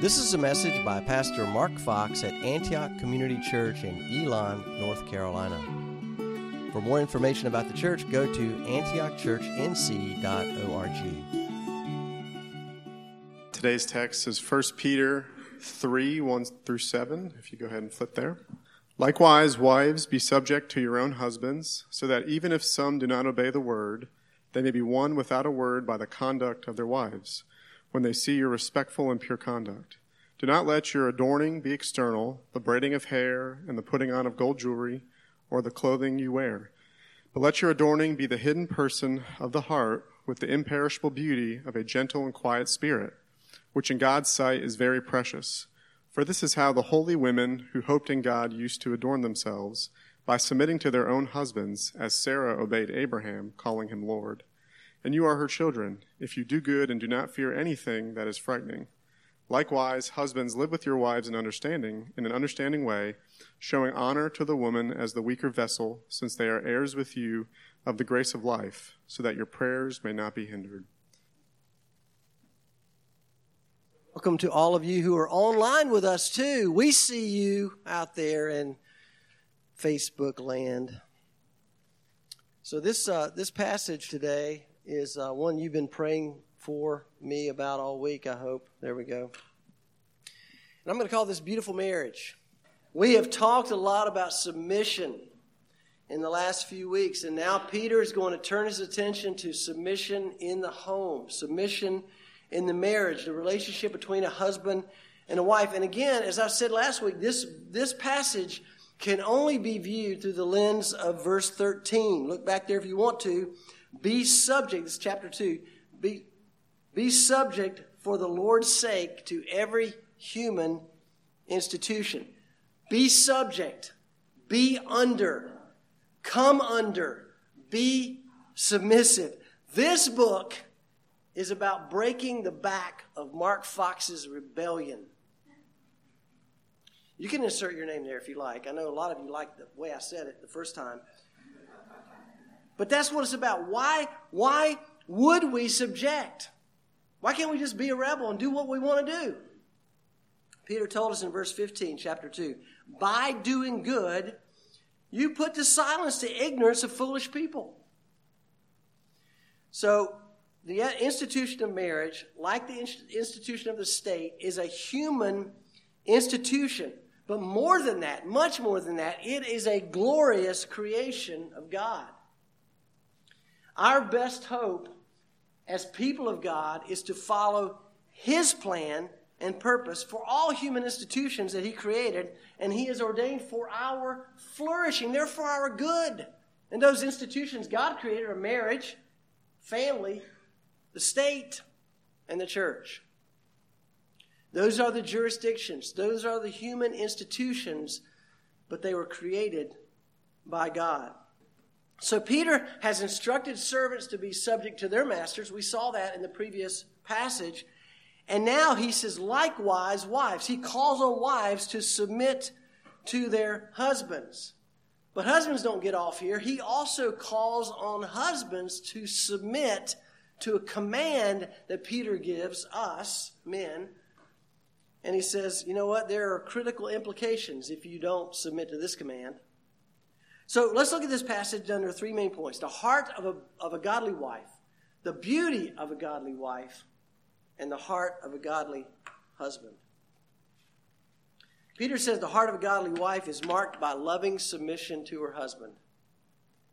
This is a message by Pastor Mark Fox at Antioch Community Church in Elon, North Carolina. For more information about the church, go to antiochchurchnc.org. Today's text is 1 Peter 3 1 through 7. If you go ahead and flip there. Likewise, wives, be subject to your own husbands, so that even if some do not obey the word, they may be won without a word by the conduct of their wives when they see your respectful and pure conduct. Do not let your adorning be external, the braiding of hair and the putting on of gold jewelry, or the clothing you wear. But let your adorning be the hidden person of the heart with the imperishable beauty of a gentle and quiet spirit, which in God's sight is very precious. For this is how the holy women who hoped in God used to adorn themselves, by submitting to their own husbands, as Sarah obeyed Abraham, calling him Lord and you are her children, if you do good and do not fear anything that is frightening. Likewise, husbands, live with your wives in understanding, in an understanding way, showing honor to the woman as the weaker vessel, since they are heirs with you of the grace of life, so that your prayers may not be hindered. Welcome to all of you who are online with us, too. We see you out there in Facebook land. So, this, uh, this passage today is uh, one you've been praying for me about all week, I hope. There we go. And I'm going to call this Beautiful Marriage. We have talked a lot about submission in the last few weeks, and now Peter is going to turn his attention to submission in the home, submission in the marriage, the relationship between a husband and a wife. And again, as I said last week, this, this passage can only be viewed through the lens of verse 13. Look back there if you want to. Be subject, this is chapter 2. Be, be subject for the Lord's sake to every human institution. Be subject. Be under. Come under. Be submissive. This book is about breaking the back of Mark Fox's rebellion. You can insert your name there if you like. I know a lot of you like the way I said it the first time. But that's what it's about. Why, why would we subject? Why can't we just be a rebel and do what we want to do? Peter told us in verse 15, chapter 2 by doing good, you put to silence the ignorance of foolish people. So, the institution of marriage, like the institution of the state, is a human institution. But more than that, much more than that, it is a glorious creation of God. Our best hope as people of God is to follow His plan and purpose for all human institutions that He created, and He has ordained for our flourishing. They're for our good. And those institutions God created are marriage, family, the state, and the church. Those are the jurisdictions, those are the human institutions, but they were created by God. So Peter has instructed servants to be subject to their masters. We saw that in the previous passage. And now he says, likewise, wives. He calls on wives to submit to their husbands. But husbands don't get off here. He also calls on husbands to submit to a command that Peter gives us, men. And he says, you know what? There are critical implications if you don't submit to this command. So let's look at this passage under three main points the heart of a, of a godly wife, the beauty of a godly wife, and the heart of a godly husband. Peter says the heart of a godly wife is marked by loving submission to her husband.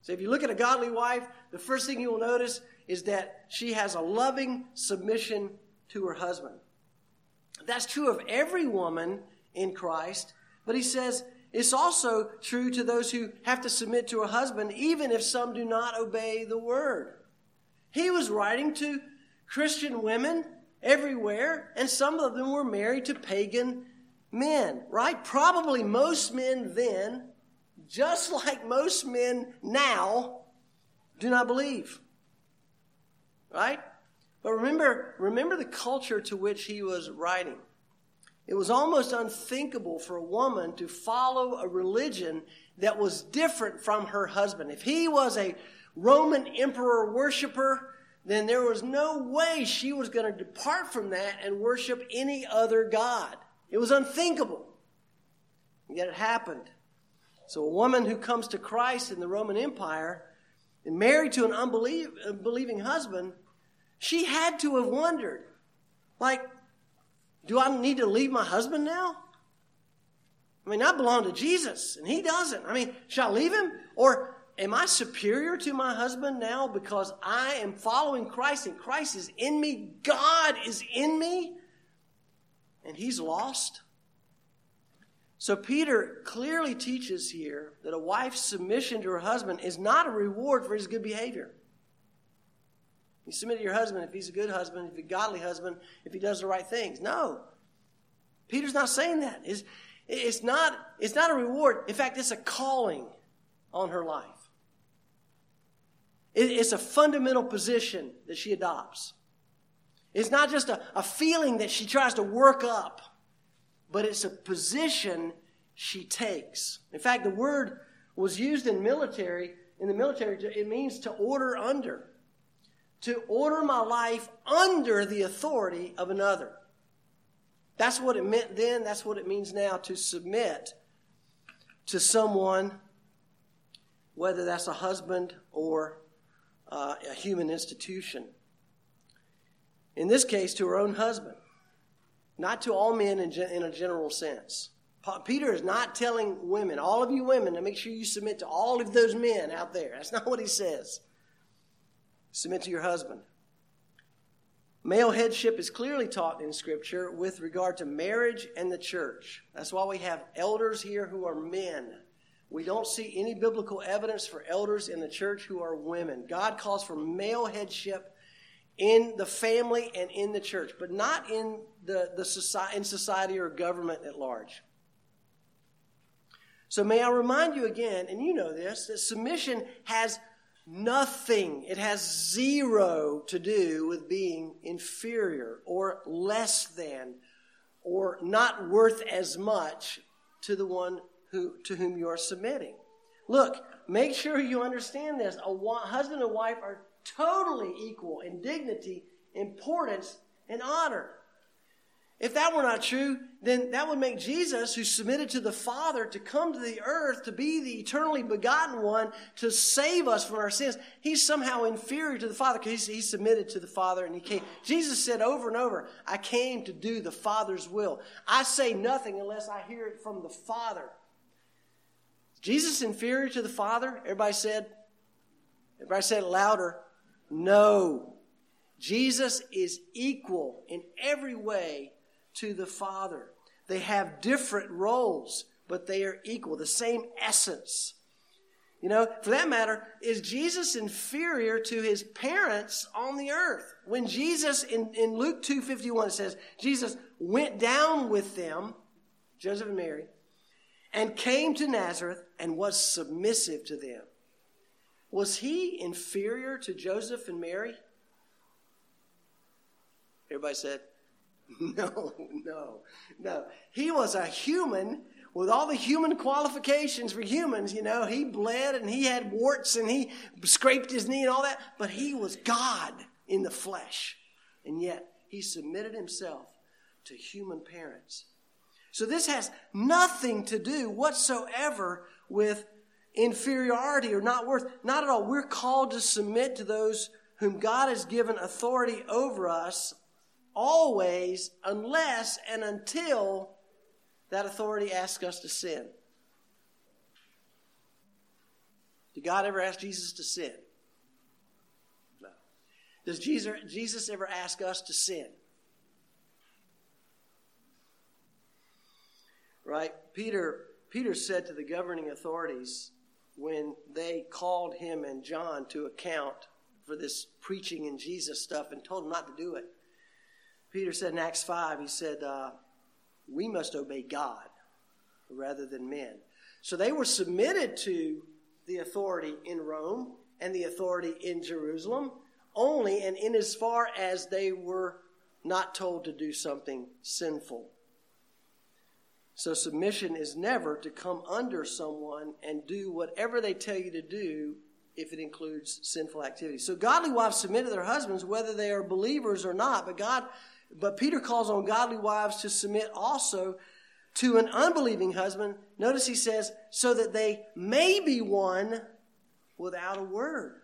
So if you look at a godly wife, the first thing you will notice is that she has a loving submission to her husband. That's true of every woman in Christ, but he says it's also true to those who have to submit to a husband, even if some do not obey the word. He was writing to Christian women everywhere, and some of them were married to pagan men, right? Probably most men then, just like most men now, do not believe. Right? But remember, remember the culture to which he was writing. It was almost unthinkable for a woman to follow a religion that was different from her husband. If he was a Roman emperor worshiper, then there was no way she was going to depart from that and worship any other God. It was unthinkable. Yet it happened. So a woman who comes to Christ in the Roman Empire and married to an unbelieving husband, she had to have wondered, like, do I need to leave my husband now? I mean, I belong to Jesus and he doesn't. I mean, shall I leave him? Or am I superior to my husband now because I am following Christ and Christ is in me? God is in me and he's lost? So Peter clearly teaches here that a wife's submission to her husband is not a reward for his good behavior. You submit to your husband if he's a good husband, if he's a godly husband, if he does the right things. No. Peter's not saying that. It's, it's, not, it's not a reward. In fact, it's a calling on her life. It, it's a fundamental position that she adopts. It's not just a, a feeling that she tries to work up but it's a position she takes. In fact, the word was used in military, in the military, it means to order under. To order my life under the authority of another. That's what it meant then, that's what it means now to submit to someone, whether that's a husband or uh, a human institution. In this case, to her own husband not to all men in, in a general sense. Peter is not telling women, all of you women, to make sure you submit to all of those men out there. That's not what he says. Submit to your husband. Male headship is clearly taught in Scripture with regard to marriage and the church. That's why we have elders here who are men. We don't see any biblical evidence for elders in the church who are women. God calls for male headship in the family and in the church, but not in the, the society, in society or government at large. So may I remind you again, and you know this, that submission has nothing, it has zero to do with being inferior or less than or not worth as much to the one who, to whom you are submitting. Look, make sure you understand this. A husband and wife are totally equal in dignity, importance, and honor. If that were not true, then that would make Jesus, who submitted to the Father to come to the earth to be the eternally begotten one to save us from our sins, he's somehow inferior to the Father because he submitted to the Father and he came. Jesus said over and over, I came to do the Father's will. I say nothing unless I hear it from the Father. Jesus inferior to the Father? Everybody said, everybody said louder. No. Jesus is equal in every way to the Father. They have different roles, but they are equal, the same essence. You know, for that matter, is Jesus inferior to his parents on the earth? When Jesus in, in Luke 2:51 says, Jesus went down with them, Joseph and Mary, and came to Nazareth and was submissive to them. Was he inferior to Joseph and Mary? Everybody said, no, no, no. He was a human with all the human qualifications for humans. You know, he bled and he had warts and he scraped his knee and all that, but he was God in the flesh. And yet, he submitted himself to human parents. So this has nothing to do whatsoever with inferiority or not worth. Not at all. We're called to submit to those whom God has given authority over us always, unless and until that authority asks us to sin. Did God ever ask Jesus to sin? No. Does Jesus, Jesus ever ask us to sin? Right? Peter, Peter said to the governing authorities, when they called him and John to account for this preaching in Jesus stuff and told them not to do it. Peter said in Acts 5, he said, uh, We must obey God rather than men. So they were submitted to the authority in Rome and the authority in Jerusalem only and in as far as they were not told to do something sinful. So submission is never to come under someone and do whatever they tell you to do if it includes sinful activity. So godly wives submit to their husbands whether they are believers or not. But God, but Peter calls on godly wives to submit also to an unbelieving husband. Notice he says, so that they may be won without a word.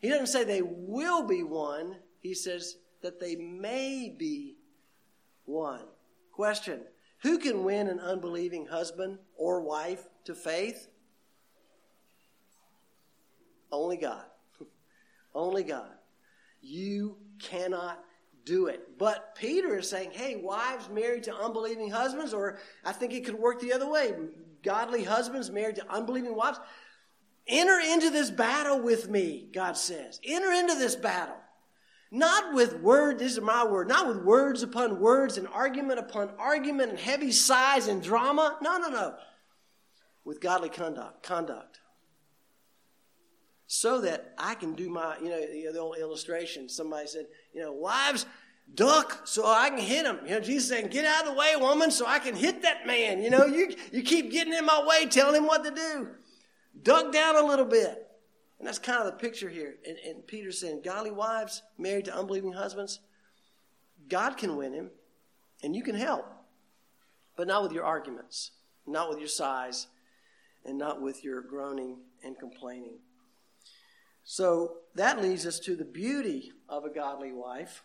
He doesn't say they will be won, He says that they may be won. Question Who can win an unbelieving husband or wife to faith? Only God. Only God. You cannot do it. But Peter is saying, hey, wives married to unbelieving husbands, or I think it could work the other way. Godly husbands married to unbelieving wives. Enter into this battle with me, God says. Enter into this battle. Not with words, this is my word, not with words upon words and argument upon argument and heavy sighs and drama. No, no, no. With godly conduct. conduct so that I can do my, you know, the old illustration. Somebody said, you know, wives, duck so I can hit him. You know, Jesus saying, get out of the way, woman, so I can hit that man. You know, you, you keep getting in my way, telling him what to do. Duck down a little bit. And that's kind of the picture here. And, and Peter's saying, godly wives married to unbelieving husbands, God can win him, and you can help. But not with your arguments, not with your sighs, and not with your groaning and complaining. So that leads us to the beauty of a godly wife.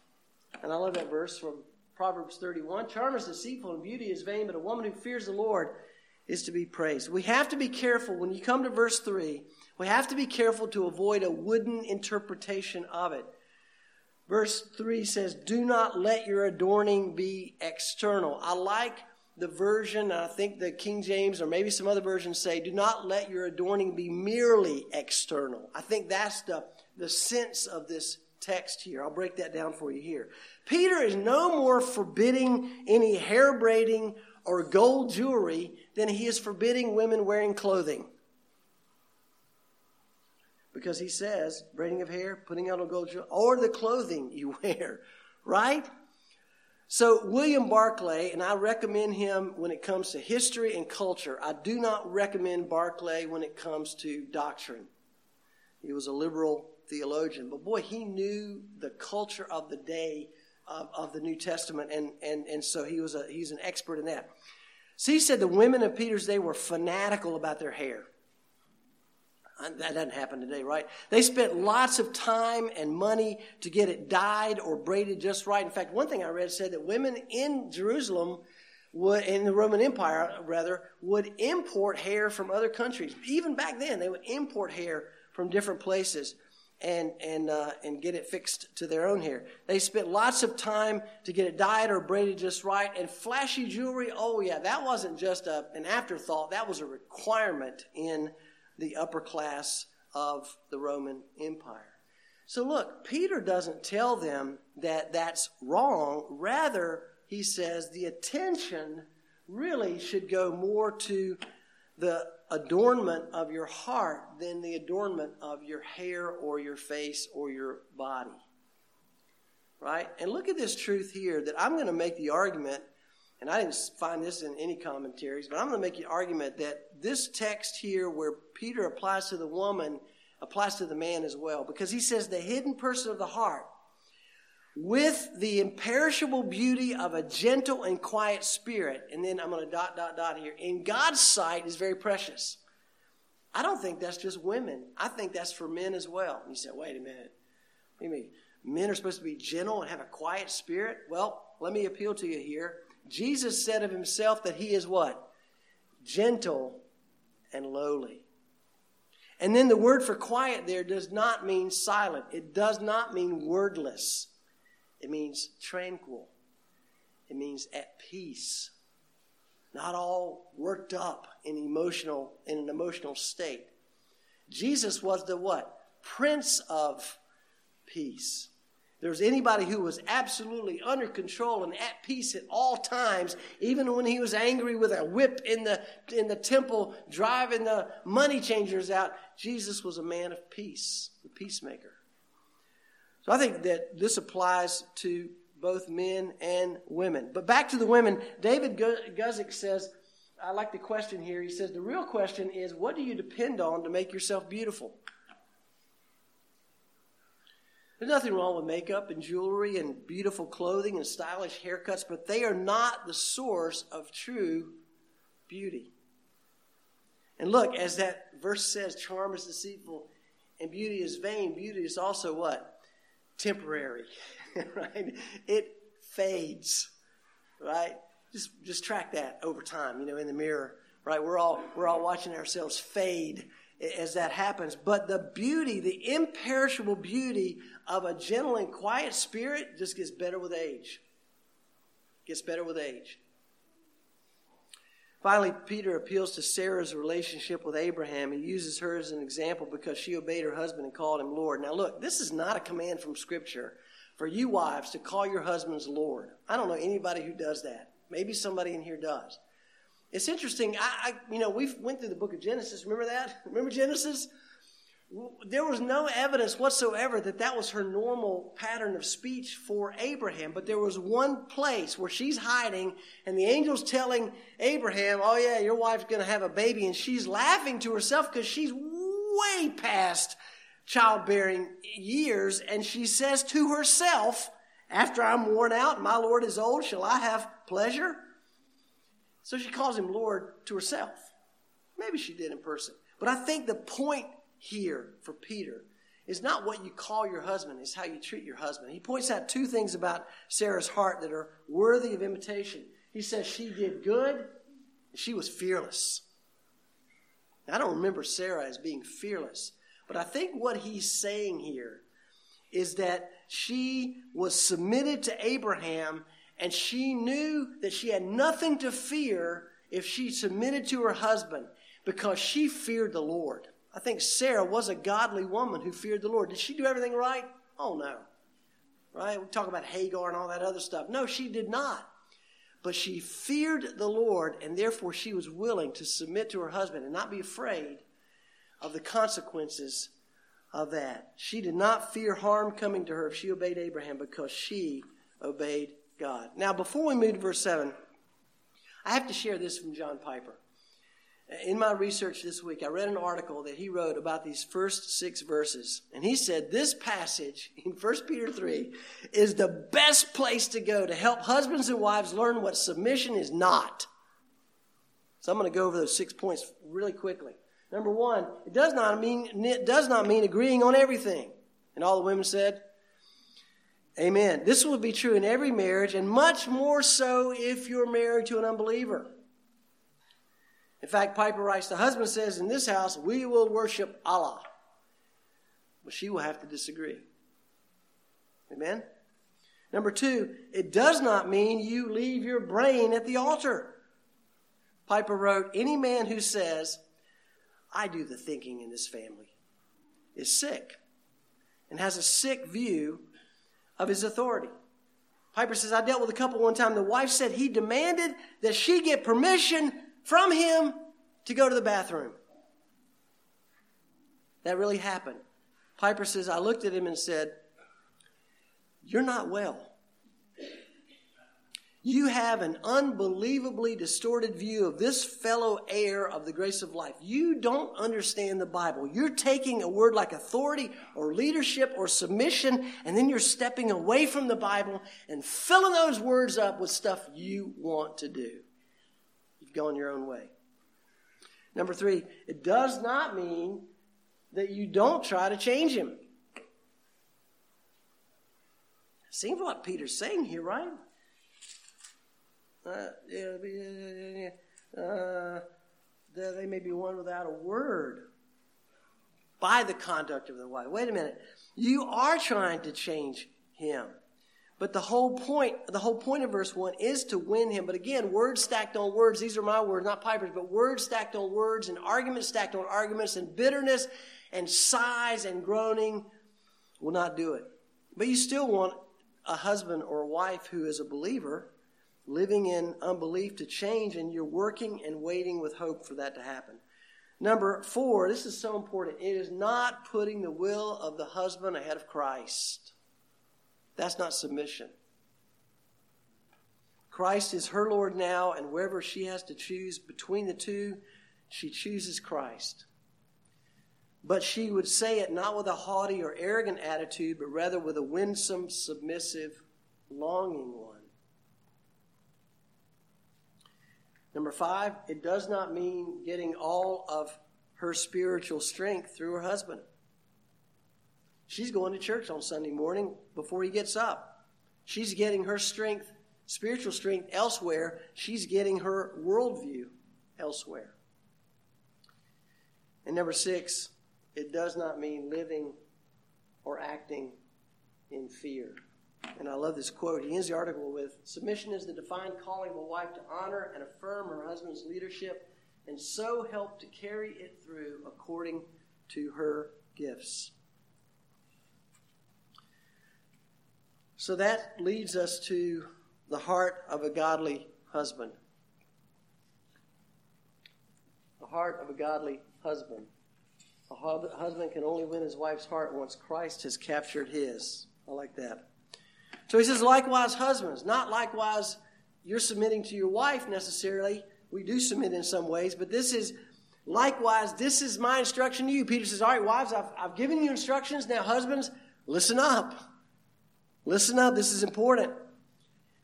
And I love that verse from Proverbs 31. Charm is deceitful and beauty is vain, but a woman who fears the Lord is to be praised. We have to be careful when you come to verse 3, we have to be careful to avoid a wooden interpretation of it. Verse 3 says, Do not let your adorning be external. I like the version, I think the King James or maybe some other versions say, do not let your adorning be merely external. I think that's the, the sense of this text here. I'll break that down for you here. Peter is no more forbidding any hair braiding or gold jewelry than he is forbidding women wearing clothing. Because he says, braiding of hair, putting on a gold jewelry, or the clothing you wear, right? So, William Barclay, and I recommend him when it comes to history and culture. I do not recommend Barclay when it comes to doctrine. He was a liberal theologian, but boy, he knew the culture of the day of, of the New Testament, and, and, and so he was a, he's an expert in that. So he said the women of Peter's day were fanatical about their hair. Uh, that doesn't happen today, right? They spent lots of time and money to get it dyed or braided just right. In fact, one thing I read said that women in Jerusalem would, in the Roman Empire, rather, would import hair from other countries. Even back then, they would import hair from different places and and uh, and get it fixed to their own hair. They spent lots of time to get it dyed or braided just right. And flashy jewelry, oh yeah, that wasn't just a, an afterthought. That was a requirement in the upper class of the Roman Empire. So look, Peter doesn't tell them that that's wrong. Rather, he says the attention really should go more to the adornment of your heart than the adornment of your hair or your face or your body. Right? And look at this truth here that I'm going to make the argument and I didn't find this in any commentaries, but I'm going to make the argument that this text here, where Peter applies to the woman, applies to the man as well, because he says the hidden person of the heart, with the imperishable beauty of a gentle and quiet spirit, and then I'm going to dot, dot, dot here, in God's sight is very precious. I don't think that's just women. I think that's for men as well. You say, wait a minute. What mean? Men are supposed to be gentle and have a quiet spirit? Well, let me appeal to you here. Jesus said of himself that he is what? Gentle and lowly. And then the word for quiet there does not mean silent. It does not mean wordless. It means tranquil. It means at peace. Not all worked up in emotional in an emotional state. Jesus was the what? Prince of peace There was anybody who was absolutely under control and at peace at all times, even when he was angry with a whip in the, in the temple, driving the money changers out, Jesus was a man of peace, the peacemaker. So I think that this applies to both men and women. But back to the women, David Guzik says, I like the question here. He says, The real question is, what do you depend on to make yourself beautiful? There's nothing wrong with makeup and jewelry and beautiful clothing and stylish haircuts, but they are not the source of true beauty. And look, as that verse says, charm is deceitful and beauty is vain. Beauty is also what? Temporary, right? It fades, right? Just, just track that over time, you know, in the mirror, right? We're all, we're all watching ourselves fade as that happens. But the beauty, the imperishable beauty of a gentle and quiet spirit just gets better with age. Gets better with age. Finally, Peter appeals to Sarah's relationship with Abraham. He uses her as an example because she obeyed her husband and called him Lord. Now, look, this is not a command from Scripture for you wives to call your husbands Lord. I don't know anybody who does that. Maybe somebody in here does. It's interesting. I, I you know, we went through the book of Genesis. Remember that? Remember Genesis? There was no evidence whatsoever that that was her normal pattern of speech for Abraham. But there was one place where she's hiding, and the angel's telling Abraham, Oh, yeah, your wife's going to have a baby. And she's laughing to herself because she's way past childbearing years. And she says to herself, After I'm worn out, my Lord is old, shall I have pleasure? So she calls him Lord to herself. Maybe she did in person. But I think the point here for Peter is not what you call your husband, it's how you treat your husband. He points out two things about Sarah's heart that are worthy of imitation. He says she did good, she was fearless. I don't remember Sarah as being fearless, but I think what he's saying here is that she was submitted to Abraham and she knew that she had nothing to fear if she submitted to her husband because she feared the Lord. I think Sarah was a godly woman who feared the Lord. Did she do everything right? Oh, no. Right? We talk about Hagar and all that other stuff. No, she did not. But she feared the Lord, and therefore she was willing to submit to her husband and not be afraid of the consequences of that. She did not fear harm coming to her if she obeyed Abraham because she obeyed God. Now, before we move to verse 7, I have to share this from John Piper. In my research this week, I read an article that he wrote about these first six verses. And he said this passage in 1 Peter 3 is the best place to go to help husbands and wives learn what submission is not. So I'm going to go over those six points really quickly. Number one, it does not mean, it does not mean agreeing on everything. And all the women said, Amen. This will be true in every marriage, and much more so if you're married to an unbeliever. In fact, Piper writes, the husband says, In this house, we will worship Allah. But she will have to disagree. Amen? Number two, it does not mean you leave your brain at the altar. Piper wrote, Any man who says, I do the thinking in this family, is sick and has a sick view of his authority. Piper says, I dealt with a couple one time. The wife said he demanded that she get permission from him to go to the bathroom. That really happened. Piper says, I looked at him and said, You're not well. You have an unbelievably distorted view of this fellow heir of the grace of life. You don't understand the Bible. You're taking a word like authority or leadership or submission, and then you're stepping away from the Bible and filling those words up with stuff you want to do. You've your own way. Number three, it does not mean that you don't try to change him. Seems what Peter's saying here, right? Uh, uh, they may be won without a word by the conduct of the wife. Wait a minute. You are trying to change him. But the whole point, the whole point of verse 1 is to win him. But again, words stacked on words. These are my words, not Piper's, but words stacked on words and arguments stacked on arguments and bitterness and sighs and groaning will not do it. But you still want a husband or a wife who is a believer living in unbelief to change, and you're working and waiting with hope for that to happen. Number four, this is so important. It is not putting the will of the husband ahead of Christ. That's not submission. Christ is her Lord now, and wherever she has to choose between the two, she chooses Christ. But she would say it not with a haughty or arrogant attitude, but rather with a winsome, submissive, longing one. Number five, it does not mean getting all of her spiritual strength through her husband. She's going to church on Sunday morning before he gets up. She's getting her strength, spiritual strength elsewhere. She's getting her worldview elsewhere. And number six, it does not mean living or acting in fear. And I love this quote. He ends the article with Submission is the defined calling of a wife to honor and affirm her husband's leadership and so help to carry it through according to her gifts. So that leads us to the heart of a godly husband. The heart of a godly husband. A husband can only win his wife's heart once Christ has captured his. I like that. So he says, likewise, husbands. Not likewise, you're submitting to your wife necessarily. We do submit in some ways, but this is likewise, this is my instruction to you. Peter says, All right, wives, I've, I've given you instructions. Now, husbands, listen up. Listen up. This is important.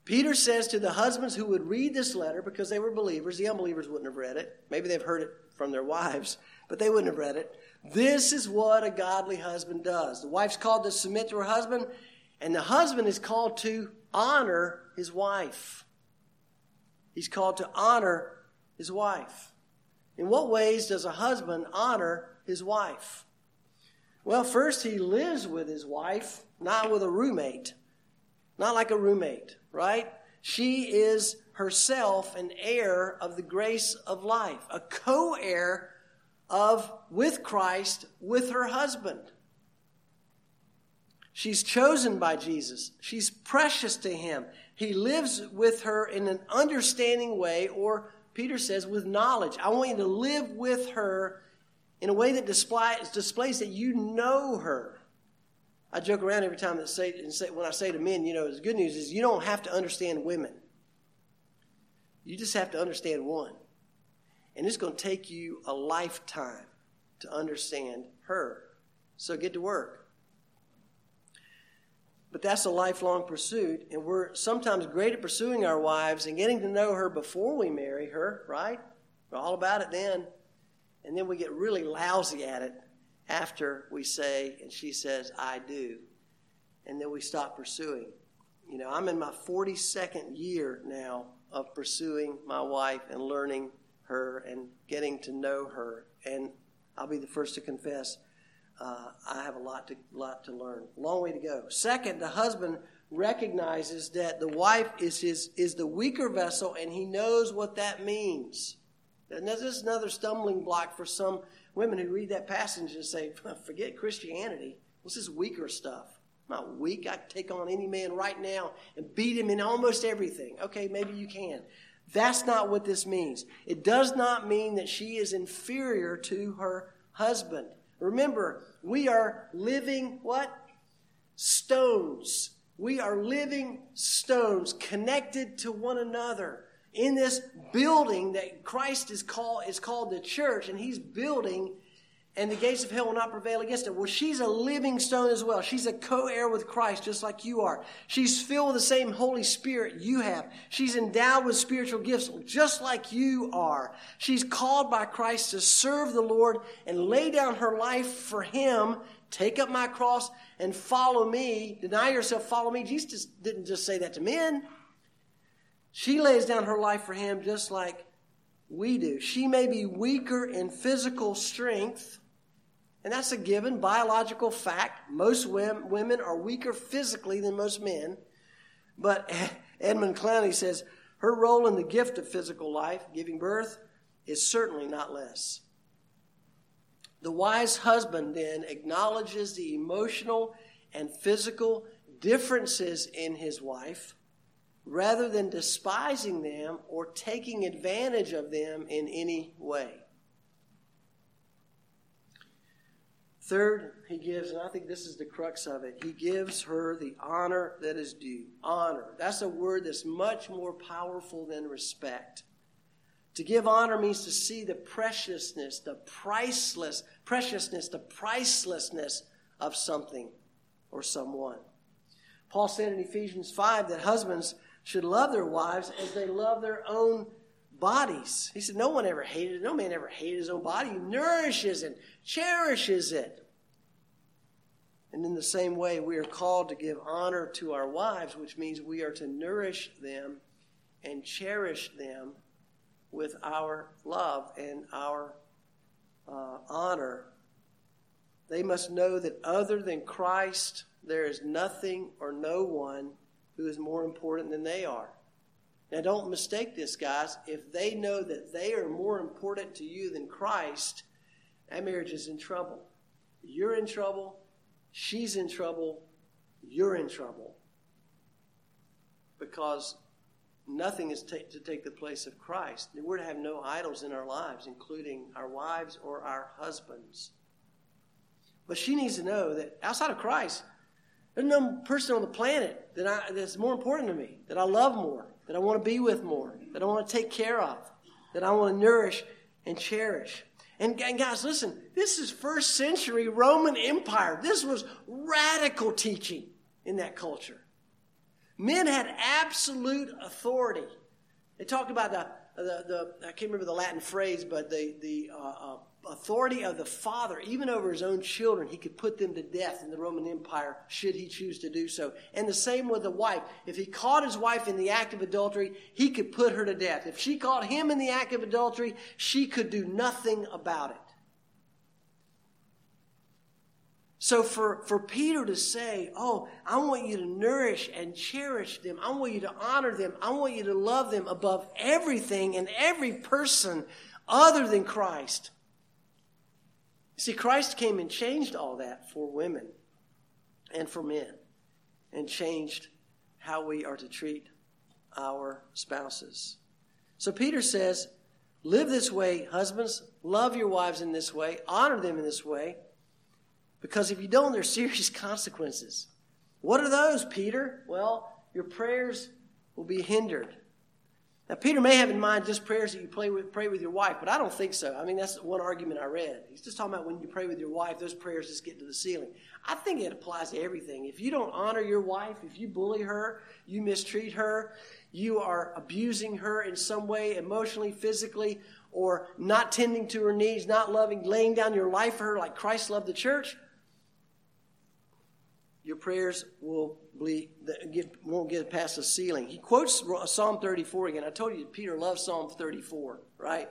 Peter says to the husbands who would read this letter because they were believers, the unbelievers wouldn't have read it. Maybe they've heard it from their wives, but they wouldn't have read it. This is what a godly husband does. The wife's called to submit to her husband, and the husband is called to honor his wife. He's called to honor his wife. In what ways does a husband honor his wife? Well, first, he lives with his wife, not with a roommate. Not like a roommate, right? She is herself an heir of the grace of life, a co heir of with Christ with her husband. She's chosen by Jesus. She's precious to him. He lives with her in an understanding way, or Peter says, with knowledge. I want you to live with her in a way that displays, displays that you know her. I joke around every time that say, when I say to men, you know, the good news is you don't have to understand women. You just have to understand one. And it's going to take you a lifetime to understand her. So get to work. But that's a lifelong pursuit, and we're sometimes great at pursuing our wives and getting to know her before we marry her, right? We're all about it then. And then we get really lousy at it after we say, and she says, I do. And then we stop pursuing. You know, I'm in my 42nd year now of pursuing my wife and learning her and getting to know her. And I'll be the first to confess uh, I have a lot to, lot to learn. Long way to go. Second, the husband recognizes that the wife is, his, is the weaker vessel and he knows what that means. And this is another stumbling block for some women who read that passage and say, forget Christianity. This weaker stuff? I'm not weak. I take on any man right now and beat him in almost everything. Okay, maybe you can. That's not what this means. It does not mean that she is inferior to her husband. Remember, we are living what? Stones. We are living stones connected to one another in this building that Christ is called is called the church, and He's building and the gates of hell will not prevail against it. Well, she's a living stone as well. She's a co heir with Christ, just like you are. She's filled with the same Holy Spirit you have. She's endowed with spiritual gifts, just like you are. She's called by Christ to serve the Lord and lay down her life for Him. Take up my cross and follow me. Deny yourself, follow me. Jesus didn't just say that to men. She lays down her life for Him just like we do. She may be weaker in physical strength and that's a given biological fact. Most women are weaker physically than most men. But Edmund Clowney says her role in the gift of physical life, giving birth, is certainly not less. The wise husband then acknowledges the emotional and physical differences in his wife rather than despising them or taking advantage of them in any way. Third, he gives, and I think this is the crux of it, he gives her the honor that is due. Honor. That's a word that's much more powerful than respect. To give honor means to see the preciousness, the priceless, preciousness, the pricelessness of something or someone. Paul said in Ephesians 5 that husbands should love their wives as they love their own bodies. He said, No one ever hated it. No man ever hated his own body. He nourishes and cherishes it. And in the same way, we are called to give honor to our wives, which means we are to nourish them and cherish them with our love and our uh, honor. They must know that other than Christ, there is nothing or no one who is more important than they are. Now, don't mistake this, guys. If they know that they are more important to you than Christ, that marriage is in trouble. You're in trouble. She's in trouble. You're in trouble. Because nothing is to take the place of Christ. We're to have no idols in our lives, including our wives or our husbands. But she needs to know that outside of Christ, there's no person on the planet that I, that's more important to me, that I love more, that I want to be with more, that I want to take care of, that I want to nourish and cherish. And, and guys, listen, this is first century Roman Empire. This was radical teaching in that culture. Men had absolute authority. They talked about the, the, the I can't remember the Latin phrase, but the, the uh, uh, authority of the father, even over his own children, he could put them to death in the Roman Empire should he choose to do so. And the same with the wife. If he caught his wife in the act of adultery, he could put her to death. If she caught him in the act of adultery, she could do nothing about it. So for, for Peter to say, Oh, I want you to nourish and cherish them. I want you to honor them. I want you to love them above everything and every person other than Christ. See, Christ came and changed all that for women and for men and changed how we are to treat our spouses. So Peter says, live this way, husbands, love your wives in this way, honor them in this way, because if you don't, there's serious consequences. What are those, Peter? Well, your prayers will be hindered. Now, Peter may have in mind just prayers that you pray with, pray with your wife, but I don't think so. I mean, that's one argument I read. He's just talking about when you pray with your wife, those prayers just get to the ceiling. I think it applies to everything. If you don't honor your wife, if you bully her, you mistreat her, you are abusing her in some way, emotionally, physically, or not tending to her needs, not loving, laying down your life for her like Christ loved the church, your prayers will get, won't get past the ceiling. He quotes Psalm 34 again. I told you Peter loves Psalm 34, right?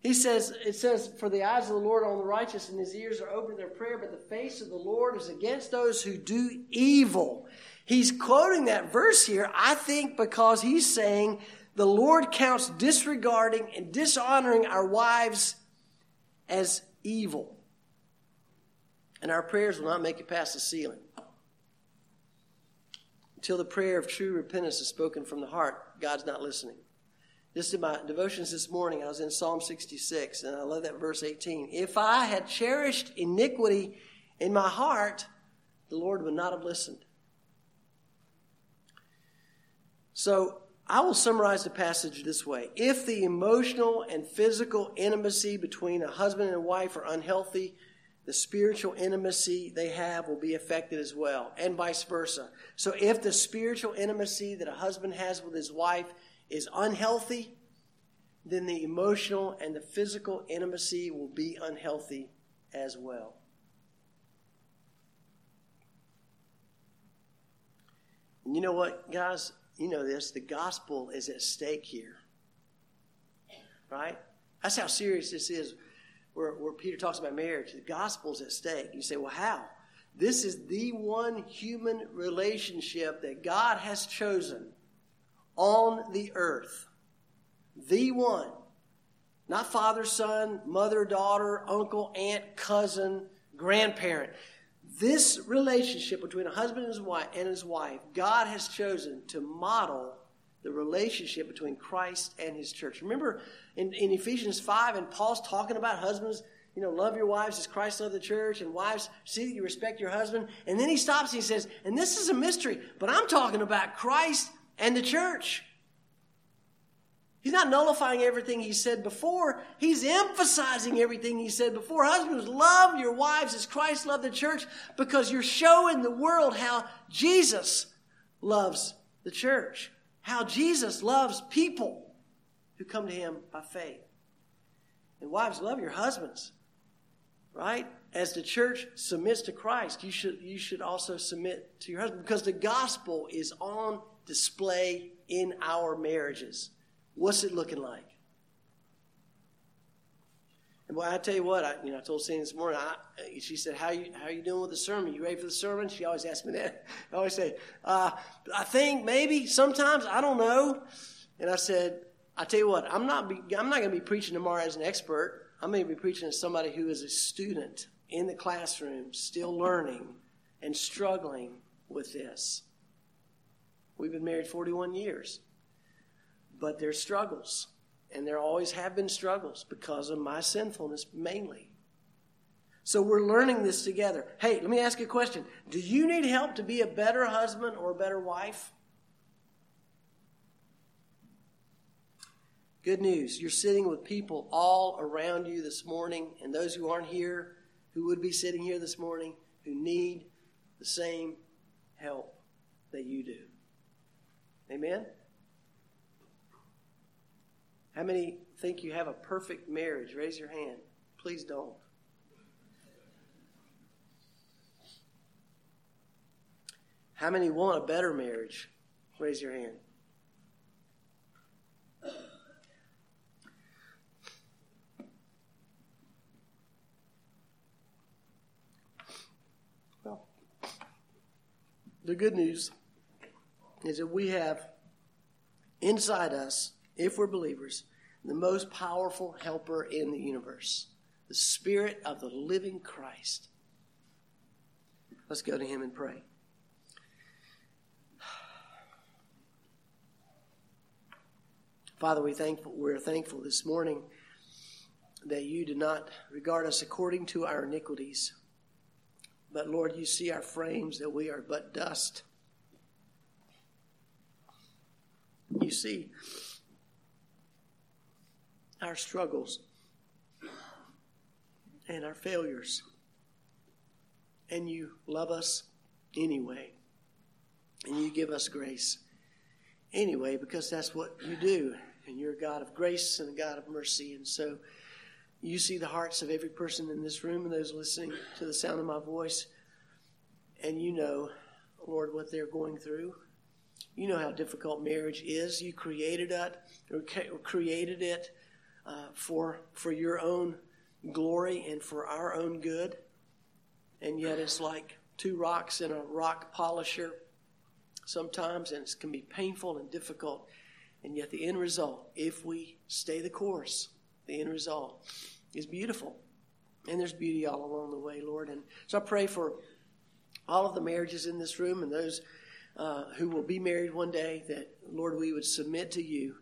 He says, it says, For the eyes of the Lord are on the righteous, and his ears are open to their prayer, but the face of the Lord is against those who do evil. He's quoting that verse here, I think, because he's saying the Lord counts disregarding and dishonoring our wives as evil. And our prayers will not make it past the ceiling until the prayer of true repentance is spoken from the heart, God's not listening. This is my devotions this morning. I was in Psalm 66, and I love that verse 18. If I had cherished iniquity in my heart, the Lord would not have listened. So I will summarize the passage this way. If the emotional and physical intimacy between a husband and a wife are unhealthy, the spiritual intimacy they have will be affected as well, and vice versa. So, if the spiritual intimacy that a husband has with his wife is unhealthy, then the emotional and the physical intimacy will be unhealthy as well. And you know what, guys? You know this. The gospel is at stake here. Right? That's how serious this is where, where Peter talks about marriage. The gospel's at stake. You say, well, how? This is the one human relationship that God has chosen on the earth. The one. Not father, son, mother, daughter, uncle, aunt, cousin, grandparent. This relationship between a husband and his wife, and his wife God has chosen to model the relationship between Christ and his church. Remember in, in Ephesians 5, and Paul's talking about husbands you know, love your wives as Christ loved the church, and wives, see that you respect your husband. And then he stops and he says, and this is a mystery, but I'm talking about Christ and the church. He's not nullifying everything he said before. He's emphasizing everything he said before. Husbands, love your wives as Christ loved the church because you're showing the world how Jesus loves the church, how Jesus loves people who come to him by faith. And wives, love your husbands, right? As the church submits to Christ, you should, you should also submit to your husband because the gospel is on display in our marriages. What's it looking like? Boy, I tell you what, I, you know, I told Sandy this morning. I, she said, "How you how you doing with the sermon? You ready for the sermon?" She always asks me that. I always say, uh, "I think maybe sometimes I don't know." And I said, "I tell you what, I'm not I'm not going to be preaching tomorrow as an expert. I'm going to be preaching as somebody who is a student in the classroom, still learning and struggling with this. We've been married 41 years." But there's struggles, and there always have been struggles because of my sinfulness mainly. So we're learning this together. Hey, let me ask you a question. Do you need help to be a better husband or a better wife? Good news. You're sitting with people all around you this morning, and those who aren't here, who would be sitting here this morning, who need the same help that you do. Amen? How many think you have a perfect marriage? Raise your hand. Please don't. How many want a better marriage? Raise your hand. Well, the good news is that we have inside us if we're believers, the most powerful helper in the universe, the Spirit of the living Christ. Let's go to Him and pray. Father, we thankful, we're thankful this morning that you do not regard us according to our iniquities. But Lord, you see our frames that we are but dust. You see our struggles and our failures. And you love us anyway. And you give us grace anyway because that's what you do. And you're a God of grace and a God of mercy. And so you see the hearts of every person in this room and those listening to the sound of my voice. And you know, Lord, what they're going through. You know how difficult marriage is. You created it, or created it uh, for, for your own glory and for our own good. And yet it's like two rocks in a rock polisher sometimes, and it can be painful and difficult. And yet the end result, if we stay the course, the end result is beautiful. And there's beauty all along the way, Lord. And so I pray for all of the marriages in this room and those uh, who will be married one day that, Lord, we would submit to you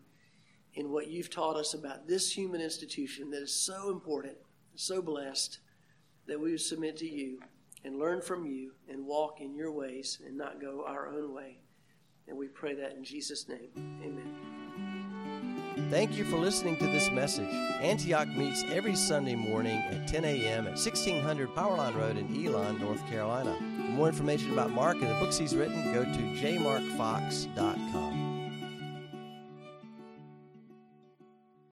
in what you've taught us about this human institution that is so important, so blessed, that we would submit to you and learn from you and walk in your ways and not go our own way. And we pray that in Jesus' name. Amen. Thank you for listening to this message. Antioch meets every Sunday morning at 10 a.m. at 1600 Powerline Road in Elon, North Carolina. For more information about Mark and the books he's written, go to jmarkfox.com.